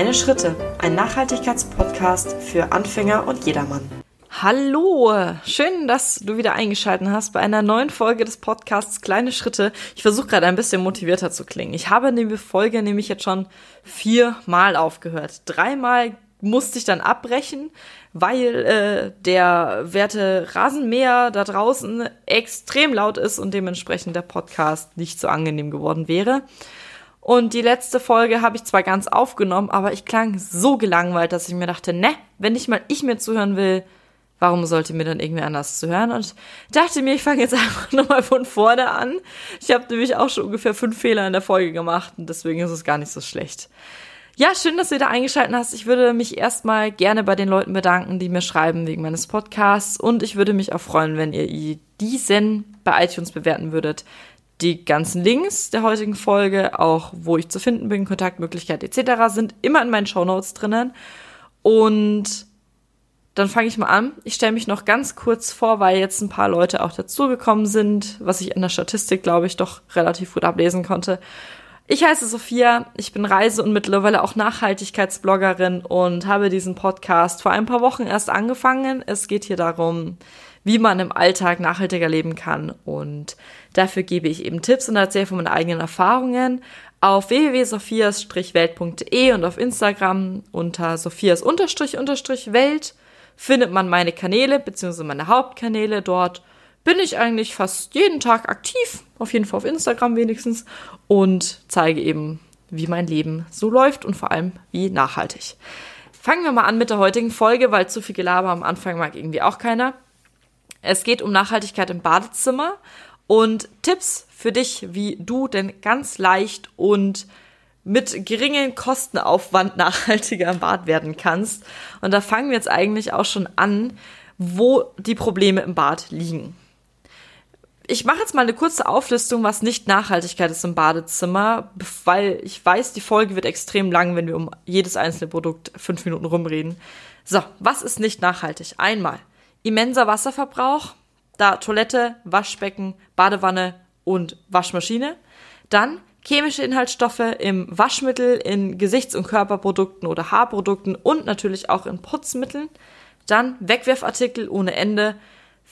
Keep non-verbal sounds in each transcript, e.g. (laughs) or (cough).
Kleine Schritte, ein Nachhaltigkeitspodcast für Anfänger und jedermann. Hallo, schön, dass du wieder eingeschaltet hast bei einer neuen Folge des Podcasts Kleine Schritte. Ich versuche gerade ein bisschen motivierter zu klingen. Ich habe die Folge nämlich jetzt schon viermal aufgehört. Dreimal musste ich dann abbrechen, weil äh, der werte Rasenmäher da draußen extrem laut ist und dementsprechend der Podcast nicht so angenehm geworden wäre. Und die letzte Folge habe ich zwar ganz aufgenommen, aber ich klang so gelangweilt, dass ich mir dachte, ne, wenn nicht mal ich mir zuhören will, warum sollte mir dann irgendwie anders zuhören? Und dachte mir, ich fange jetzt (laughs) einfach nochmal von vorne an. Ich habe nämlich auch schon ungefähr fünf Fehler in der Folge gemacht und deswegen ist es gar nicht so schlecht. Ja, schön, dass du da eingeschaltet hast. Ich würde mich erstmal gerne bei den Leuten bedanken, die mir schreiben wegen meines Podcasts. Und ich würde mich auch freuen, wenn ihr diesen bei iTunes bewerten würdet. Die ganzen Links der heutigen Folge, auch wo ich zu finden bin, Kontaktmöglichkeit etc., sind immer in meinen Shownotes drinnen. Und dann fange ich mal an. Ich stelle mich noch ganz kurz vor, weil jetzt ein paar Leute auch dazugekommen sind, was ich in der Statistik, glaube ich, doch relativ gut ablesen konnte. Ich heiße Sophia, ich bin Reise- und mittlerweile auch Nachhaltigkeitsbloggerin und habe diesen Podcast vor ein paar Wochen erst angefangen. Es geht hier darum, wie man im Alltag nachhaltiger leben kann und dafür gebe ich eben Tipps und erzähle von meinen eigenen Erfahrungen auf www.sophias-welt.de und auf Instagram unter sophias-welt findet man meine Kanäle bzw. meine Hauptkanäle. Dort bin ich eigentlich fast jeden Tag aktiv, auf jeden Fall auf Instagram wenigstens, und zeige eben, wie mein Leben so läuft und vor allem wie nachhaltig. Fangen wir mal an mit der heutigen Folge, weil zu viel Gelaber am Anfang mag irgendwie auch keiner. Es geht um Nachhaltigkeit im Badezimmer und Tipps für dich, wie du denn ganz leicht und mit geringen Kostenaufwand (laughs) nachhaltiger im Bad werden kannst. Und da fangen wir jetzt eigentlich auch schon an, wo die Probleme im Bad liegen ich mache jetzt mal eine kurze Auflistung, was nicht Nachhaltigkeit ist im Badezimmer, weil ich weiß, die Folge wird extrem lang, wenn wir um jedes einzelne Produkt fünf Minuten rumreden. So, was ist nicht nachhaltig? Einmal immenser Wasserverbrauch, da Toilette, Waschbecken, Badewanne und Waschmaschine. Dann chemische Inhaltsstoffe im Waschmittel, in Gesichts- und Körperprodukten oder Haarprodukten und natürlich auch in Putzmitteln. Dann Wegwerfartikel ohne Ende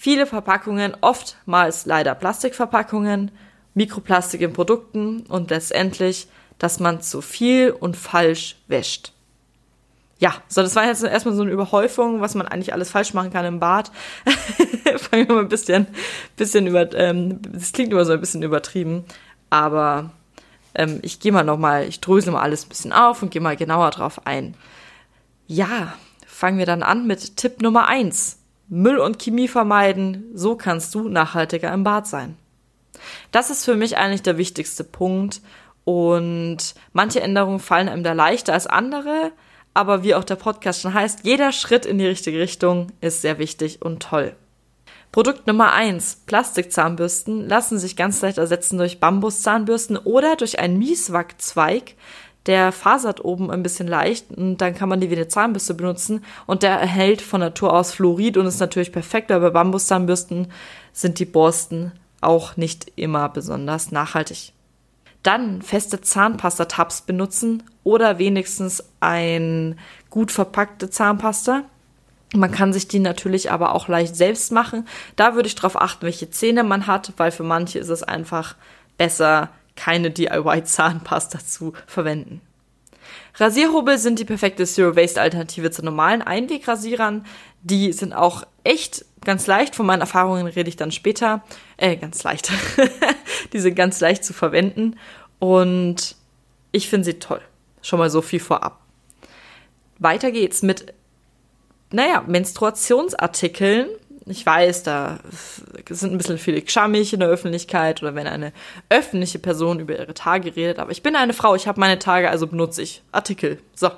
Viele Verpackungen, oftmals leider Plastikverpackungen, Mikroplastik in Produkten und letztendlich, dass man zu viel und falsch wäscht. Ja, so das war jetzt erstmal so eine Überhäufung, was man eigentlich alles falsch machen kann im Bad. (laughs) Fangen wir mal ein bisschen, bisschen über, ähm, das klingt immer so ein bisschen übertrieben, aber ähm, ich gehe mal nochmal, ich drösel mal alles ein bisschen auf und gehe mal genauer drauf ein. Ja, fangen wir dann an mit Tipp Nummer eins Müll und Chemie vermeiden, so kannst du nachhaltiger im Bad sein. Das ist für mich eigentlich der wichtigste Punkt und manche Änderungen fallen einem da leichter als andere, aber wie auch der Podcast schon heißt, jeder Schritt in die richtige Richtung ist sehr wichtig und toll. Produkt Nummer eins: Plastikzahnbürsten lassen sich ganz leicht ersetzen durch Bambuszahnbürsten oder durch einen Mieswackzweig, der fasert oben ein bisschen leicht und dann kann man die wie eine Zahnbürste benutzen und der erhält von Natur aus Fluorid und ist natürlich perfekt, weil bei Bambuszahnbürsten sind die Borsten auch nicht immer besonders nachhaltig. Dann feste Zahnpasta-Tabs benutzen oder wenigstens ein gut verpackte Zahnpasta. Man kann sich die natürlich aber auch leicht selbst machen. Da würde ich darauf achten, welche Zähne man hat, weil für manche ist es einfach besser, keine DIY-Zahnpasta zu verwenden. Rasierhobel sind die perfekte Zero-Waste-Alternative zu normalen Einwegrasierern. Die sind auch echt ganz leicht. Von meinen Erfahrungen rede ich dann später. Äh, ganz leicht. (laughs) die sind ganz leicht zu verwenden. Und ich finde sie toll. Schon mal so viel vorab. Weiter geht's mit, naja, Menstruationsartikeln ich weiß, da sind ein bisschen viele Schamilch in der Öffentlichkeit oder wenn eine öffentliche Person über ihre Tage redet. Aber ich bin eine Frau, ich habe meine Tage, also benutze ich Artikel. So.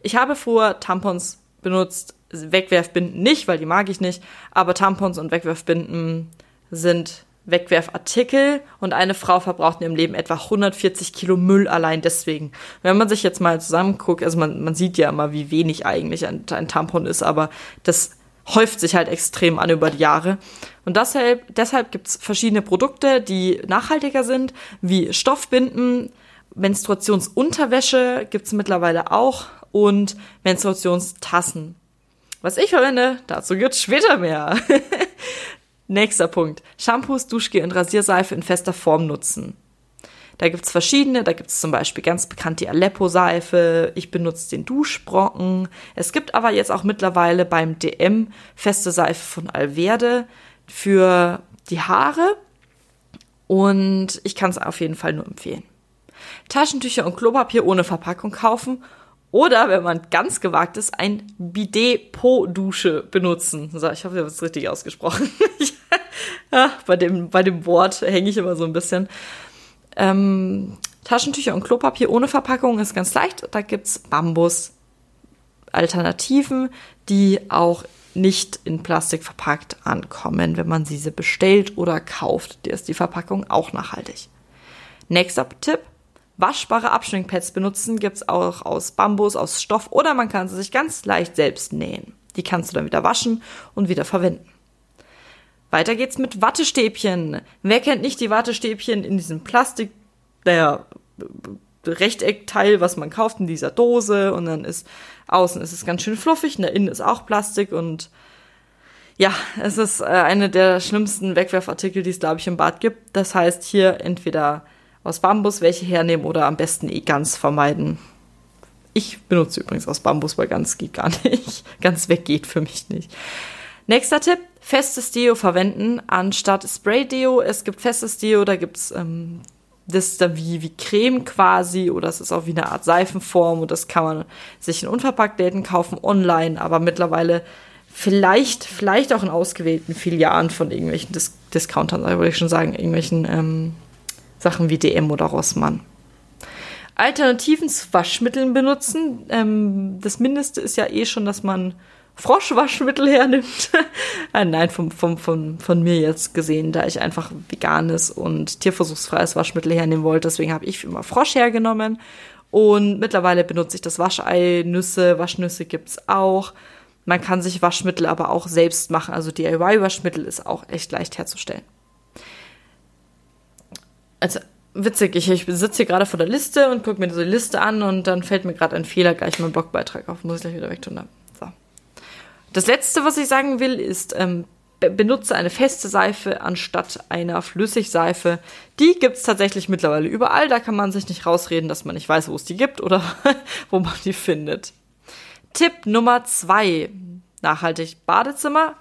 Ich habe früher Tampons benutzt, Wegwerfbinden nicht, weil die mag ich nicht. Aber Tampons und Wegwerfbinden sind Wegwerfartikel und eine Frau verbraucht in ihrem Leben etwa 140 Kilo Müll allein deswegen. Wenn man sich jetzt mal zusammenguckt, also man, man sieht ja immer, wie wenig eigentlich ein, ein Tampon ist, aber das häuft sich halt extrem an über die Jahre. Und deshalb, deshalb gibt es verschiedene Produkte, die nachhaltiger sind, wie Stoffbinden, Menstruationsunterwäsche gibt es mittlerweile auch und Menstruationstassen. Was ich verwende, dazu gibt's später mehr. (laughs) Nächster Punkt. Shampoos, Duschgel und Rasierseife in fester Form nutzen. Da gibt's verschiedene, da gibt's zum Beispiel ganz bekannt die Aleppo-Seife, ich benutze den Duschbrocken. Es gibt aber jetzt auch mittlerweile beim DM feste Seife von Alverde für die Haare und ich kann es auf jeden Fall nur empfehlen. Taschentücher und Klopapier ohne Verpackung kaufen oder, wenn man ganz gewagt ist, ein Bidet po Dusche benutzen. So, ich hoffe, ich habe es richtig ausgesprochen. (laughs) ja, bei, dem, bei dem Wort hänge ich immer so ein bisschen. Ähm, Taschentücher und Klopapier ohne Verpackung ist ganz leicht. Da gibt's Bambus-Alternativen, die auch nicht in Plastik verpackt ankommen, wenn man diese bestellt oder kauft. Der ist die Verpackung auch nachhaltig. Nächster Tipp. Waschbare Abschminkpads benutzen gibt's auch aus Bambus, aus Stoff oder man kann sie sich ganz leicht selbst nähen. Die kannst du dann wieder waschen und wieder verwenden. Weiter geht's mit Wattestäbchen. Wer kennt nicht die Wattestäbchen in diesem Plastik, der Rechteckteil, was man kauft in dieser Dose und dann ist außen ist es ganz schön fluffig, und da innen ist auch Plastik und ja, es ist äh, eine der schlimmsten Wegwerfartikel, die es glaube ich im Bad gibt. Das heißt hier entweder aus Bambus welche hernehmen oder am besten eh ganz vermeiden. Ich benutze übrigens aus Bambus, weil ganz geht gar nicht. (laughs) Ganz weg geht für mich nicht. Nächster Tipp, festes Deo verwenden anstatt Spray-Deo. Es gibt festes Deo, da gibt's ähm, das dann wie, wie Creme quasi oder es ist auch wie eine Art Seifenform und das kann man sich in Unverpacktläden kaufen, online, aber mittlerweile vielleicht, vielleicht auch in ausgewählten Filialen von irgendwelchen Dis Discountern, würde ich schon sagen, irgendwelchen ähm, Sachen wie DM oder Rossmann. Alternativen zu Waschmitteln benutzen. Ähm, das Mindeste ist ja eh schon, dass man Froschwaschmittel (laughs) hernimmt. Äh, nein, vom, vom, vom, von mir jetzt gesehen, da ich einfach veganes und tierversuchsfreies Waschmittel hernehmen wollte. Deswegen habe ich immer Frosch hergenommen. Und mittlerweile benutze ich das Waschei, Nüsse, Waschnüsse gibt's auch. Man kann sich Waschmittel aber auch selbst machen. Also DIY-Waschmittel ist auch echt leicht herzustellen. Also witzig, ich, ich sitze hier gerade vor der Liste und gucke mir diese Liste an und dann fällt mir gerade ein Fehler gleich mein Blogbeitrag auf. Muss ich gleich wieder wegtun. So. Das letzte, was ich sagen will, ist, ähm, benutze eine feste Seife anstatt einer Flüssigseife. Die gibt es tatsächlich mittlerweile überall. Da kann man sich nicht rausreden, dass man nicht weiß, wo es die gibt oder (laughs) wo man die findet. Tipp Nummer zwei. Nachhaltig Badezimmer.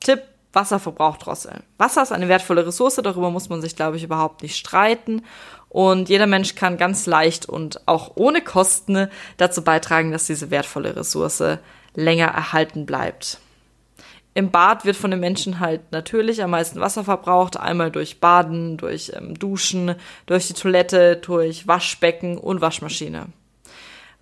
Tipp Wasserverbrauch drosseln. Wasser ist eine wertvolle Ressource, darüber muss man sich, glaube ich, überhaupt nicht streiten. Und jeder Mensch kann ganz leicht und auch ohne Kosten dazu beitragen, dass diese wertvolle Ressource länger erhalten bleibt. Im Bad wird von den Menschen halt natürlich am meisten Wasser verbraucht, einmal durch Baden, durch ähm, Duschen, durch die Toilette, durch Waschbecken und Waschmaschine.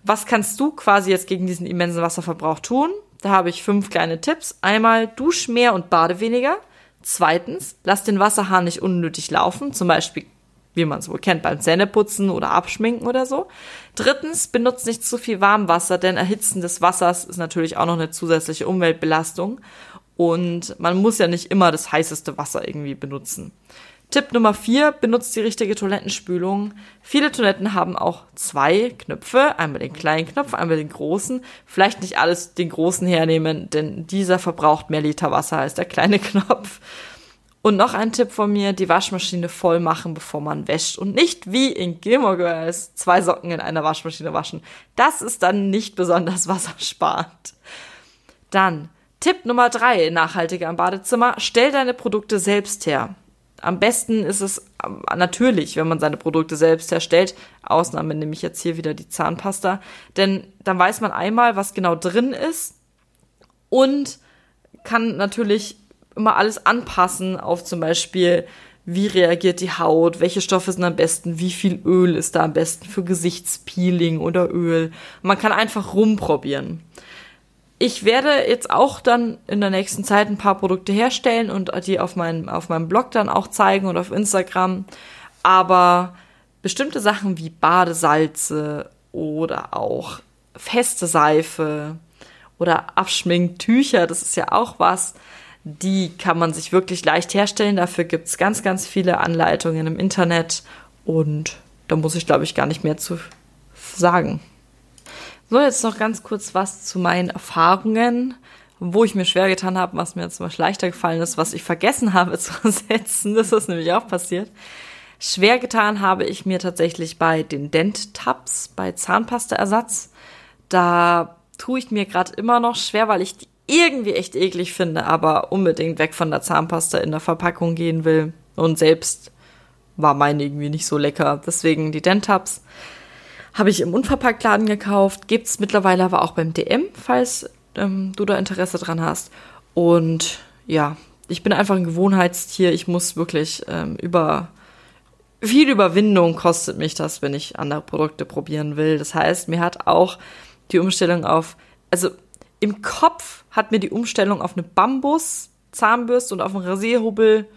Was kannst du quasi jetzt gegen diesen immensen Wasserverbrauch tun? Da habe ich fünf kleine Tipps. Einmal dusch mehr und bade weniger. Zweitens, lass den Wasserhahn nicht unnötig laufen, zum Beispiel wie man es wohl kennt, beim Zähneputzen oder Abschminken oder so. Drittens, benutzt nicht zu viel Warmwasser, denn Erhitzen des Wassers ist natürlich auch noch eine zusätzliche Umweltbelastung. Und man muss ja nicht immer das heißeste Wasser irgendwie benutzen. Tipp Nummer vier: benutzt die richtige Toilettenspülung. Viele Toiletten haben auch zwei Knöpfe, einmal den kleinen Knopf, einmal den großen. Vielleicht nicht alles den großen hernehmen, denn dieser verbraucht mehr Liter Wasser als der kleine (laughs) Knopf. Und noch ein Tipp von mir, die Waschmaschine voll machen, bevor man wäscht. Und nicht wie in Gilmore Girls zwei Socken in einer Waschmaschine waschen. Das ist dann nicht besonders (laughs) wassersparend. Dann Tipp Nummer drei, nachhaltiger im Badezimmer. Stell deine Produkte selbst her. Am besten ist es äh, natürlich, wenn man seine Produkte selbst herstellt. Ausnahme nehme ich jetzt hier wieder die Zahnpasta. Denn dann weiß man einmal, was genau drin ist und kann natürlich immer alles anpassen auf zum Beispiel, wie reagiert die Haut, welche Stoffe sind am besten, wie viel Öl ist da am besten für Gesichtspeeling oder Öl. Man kann einfach rumprobieren. Ich werde jetzt auch dann in der nächsten Zeit ein paar Produkte herstellen und die auf, mein, auf meinem Blog dann auch zeigen und auf Instagram. Aber bestimmte Sachen wie Badesalze oder auch feste Seife oder Abschminktücher, das ist ja auch was, die kann man sich wirklich leicht herstellen. Dafür gibt es ganz, ganz viele Anleitungen im Internet und da muss ich, glaube ich, gar nicht mehr zu sagen. So, jetzt noch ganz kurz was zu meinen Erfahrungen, wo ich mir schwer getan habe, was mir zum Beispiel leichter gefallen ist, was ich vergessen habe (laughs) zu ersetzen. Das ist nämlich auch passiert. Schwer getan habe ich mir tatsächlich bei den Dent-Tabs, bei Zahnpastaersatz. Da tue ich mir gerade immer noch schwer, weil ich die irgendwie echt eklig finde, aber unbedingt weg von der Zahnpasta in der Verpackung gehen will. Und selbst war meine irgendwie nicht so lecker. Deswegen die Dentabs habe ich im Unverpacktladen gekauft. Gibt es mittlerweile aber auch beim DM, falls ähm, du da Interesse dran hast. Und ja, ich bin einfach ein Gewohnheitstier. Ich muss wirklich ähm, über viel Überwindung kostet mich das, wenn ich andere Produkte probieren will. Das heißt, mir hat auch die Umstellung auf, also im Kopf hat mir die Umstellung auf eine Bambus-Zahnbürste und auf einen Rasierhobel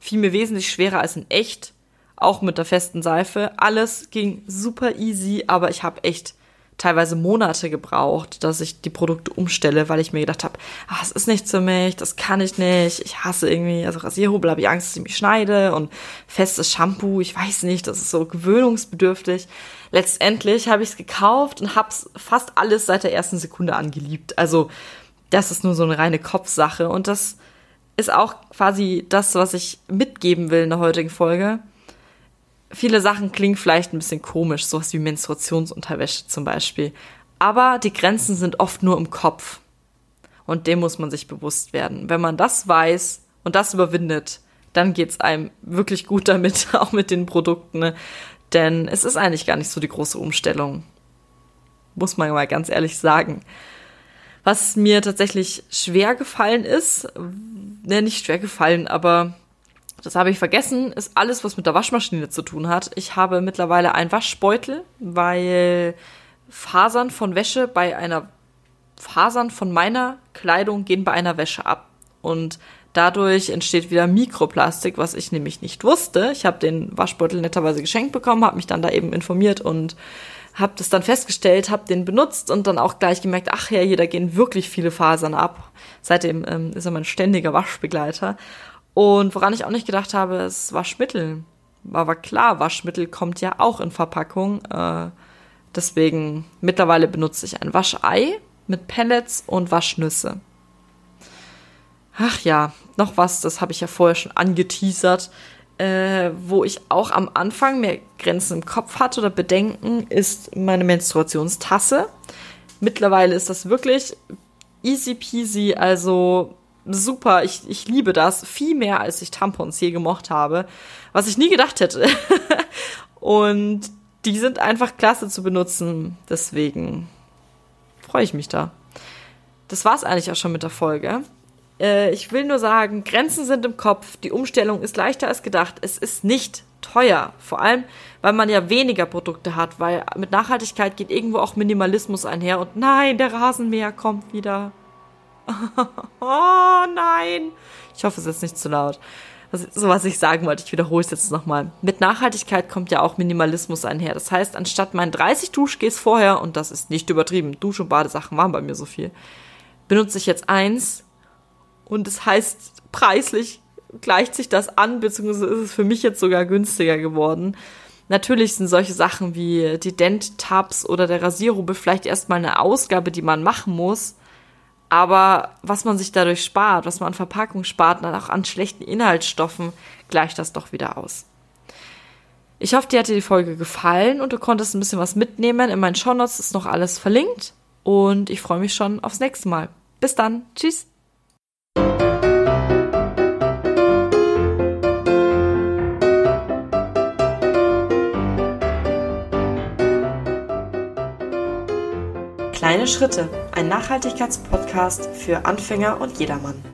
fiel mir wesentlich schwerer als in echt auch mit der festen Seife. Alles ging super easy, aber ich habe echt teilweise Monate gebraucht, dass ich die Produkte umstelle, weil ich mir gedacht habe, ah, es ist nichts für mich, das kann ich nicht, ich hasse irgendwie, also Rasierhobel habe ich Angst, dass ich mich schneide und festes Shampoo, ich weiß nicht, das ist so gewöhnungsbedürftig. Letztendlich habe ich es gekauft und habe fast alles seit der ersten Sekunde angeliebt. Also das ist nur so eine reine Kopfsache und das ist auch quasi das, was ich mitgeben will in der heutigen Folge viele Sachen klingen vielleicht ein bisschen komisch, sowas wie Menstruationsunterwäsche zum Beispiel. Aber die Grenzen sind oft nur im Kopf. Und dem muss man sich bewusst werden. Wenn man das weiß und das überwindet, dann geht's einem wirklich gut damit, (laughs) auch mit den Produkten. Ne? Denn es ist eigentlich gar nicht so die große Umstellung. Muss man mal ganz ehrlich sagen. Was mir tatsächlich schwer gefallen ist, ne, nicht schwer gefallen, aber das habe ich vergessen, ist alles, was mit der Waschmaschine zu tun hat. Ich habe mittlerweile einen Waschbeutel, weil Fasern von Wäsche bei einer Fasern von meiner Kleidung gehen bei einer Wäsche ab. Und dadurch entsteht wieder Mikroplastik, was ich nämlich nicht wusste. Ich habe den Waschbeutel netterweise geschenkt bekommen, habe mich dann da eben informiert und habe das dann festgestellt, habe den benutzt und dann auch gleich gemerkt, ach ja, hier, da gehen wirklich viele Fasern ab. Seitdem ähm, ist er mein ständiger Waschbegleiter. Und woran ich auch nicht gedacht habe, ist Waschmittel. Aber klar, Waschmittel kommt ja auch in Verpackung. Äh, deswegen mittlerweile benutze ich ein Waschei mit Pellets und Waschnüsse. Ach ja, noch was, das habe ich ja vorher schon angeteasert. Äh, wo ich auch am Anfang mehr Grenzen im Kopf hatte oder Bedenken, ist meine Menstruationstasse. Mittlerweile ist das wirklich easy peasy, also super. Ich, ich liebe das viel mehr, als ich Tampons je gemocht habe, was ich nie gedacht hätte. (laughs) Und die sind einfach klasse zu benutzen. Deswegen freue ich mich da. Das war's eigentlich auch schon mit der Folge. Äh, ich will nur sagen, Grenzen sind im Kopf. Die Umstellung ist leichter als gedacht. Es ist nicht teuer. Vor allem, weil man ja weniger Produkte hat, weil mit Nachhaltigkeit geht irgendwo auch Minimalismus einher. Und nein, der Rasenmäher kommt wieder. (laughs) oh nein. Ich hoffe, es ist nicht zu laut. So was ich sagen wollte, ich wiederhole es jetzt nochmal. Mit Nachhaltigkeit kommt ja auch Minimalismus einher. Das heißt, anstatt meinen 30 Duschgels vorher, und das ist nicht übertrieben, Dusch- und Badesachen waren bei mir so viel, benutze ich jetzt eins und das heißt, preislich gleicht sich das an, beziehungsweise ist es für mich jetzt sogar günstiger geworden. Natürlich sind solche Sachen wie die Dent-Tabs oder der Rasierrube vielleicht erstmal eine Ausgabe, die man machen muss. Aber was man sich dadurch spart, was man an Verpackung spart und auch an schlechten Inhaltsstoffen, gleicht das doch wieder aus. Ich hoffe, dir hat die Folge gefallen und du konntest ein bisschen was mitnehmen. In meinen Shownotes ist noch alles verlinkt und ich freue mich schon aufs nächste Mal. Bis dann. Tschüss. Kleine Schritte, ein Nachhaltigkeitspodcast für Anfänger und jedermann.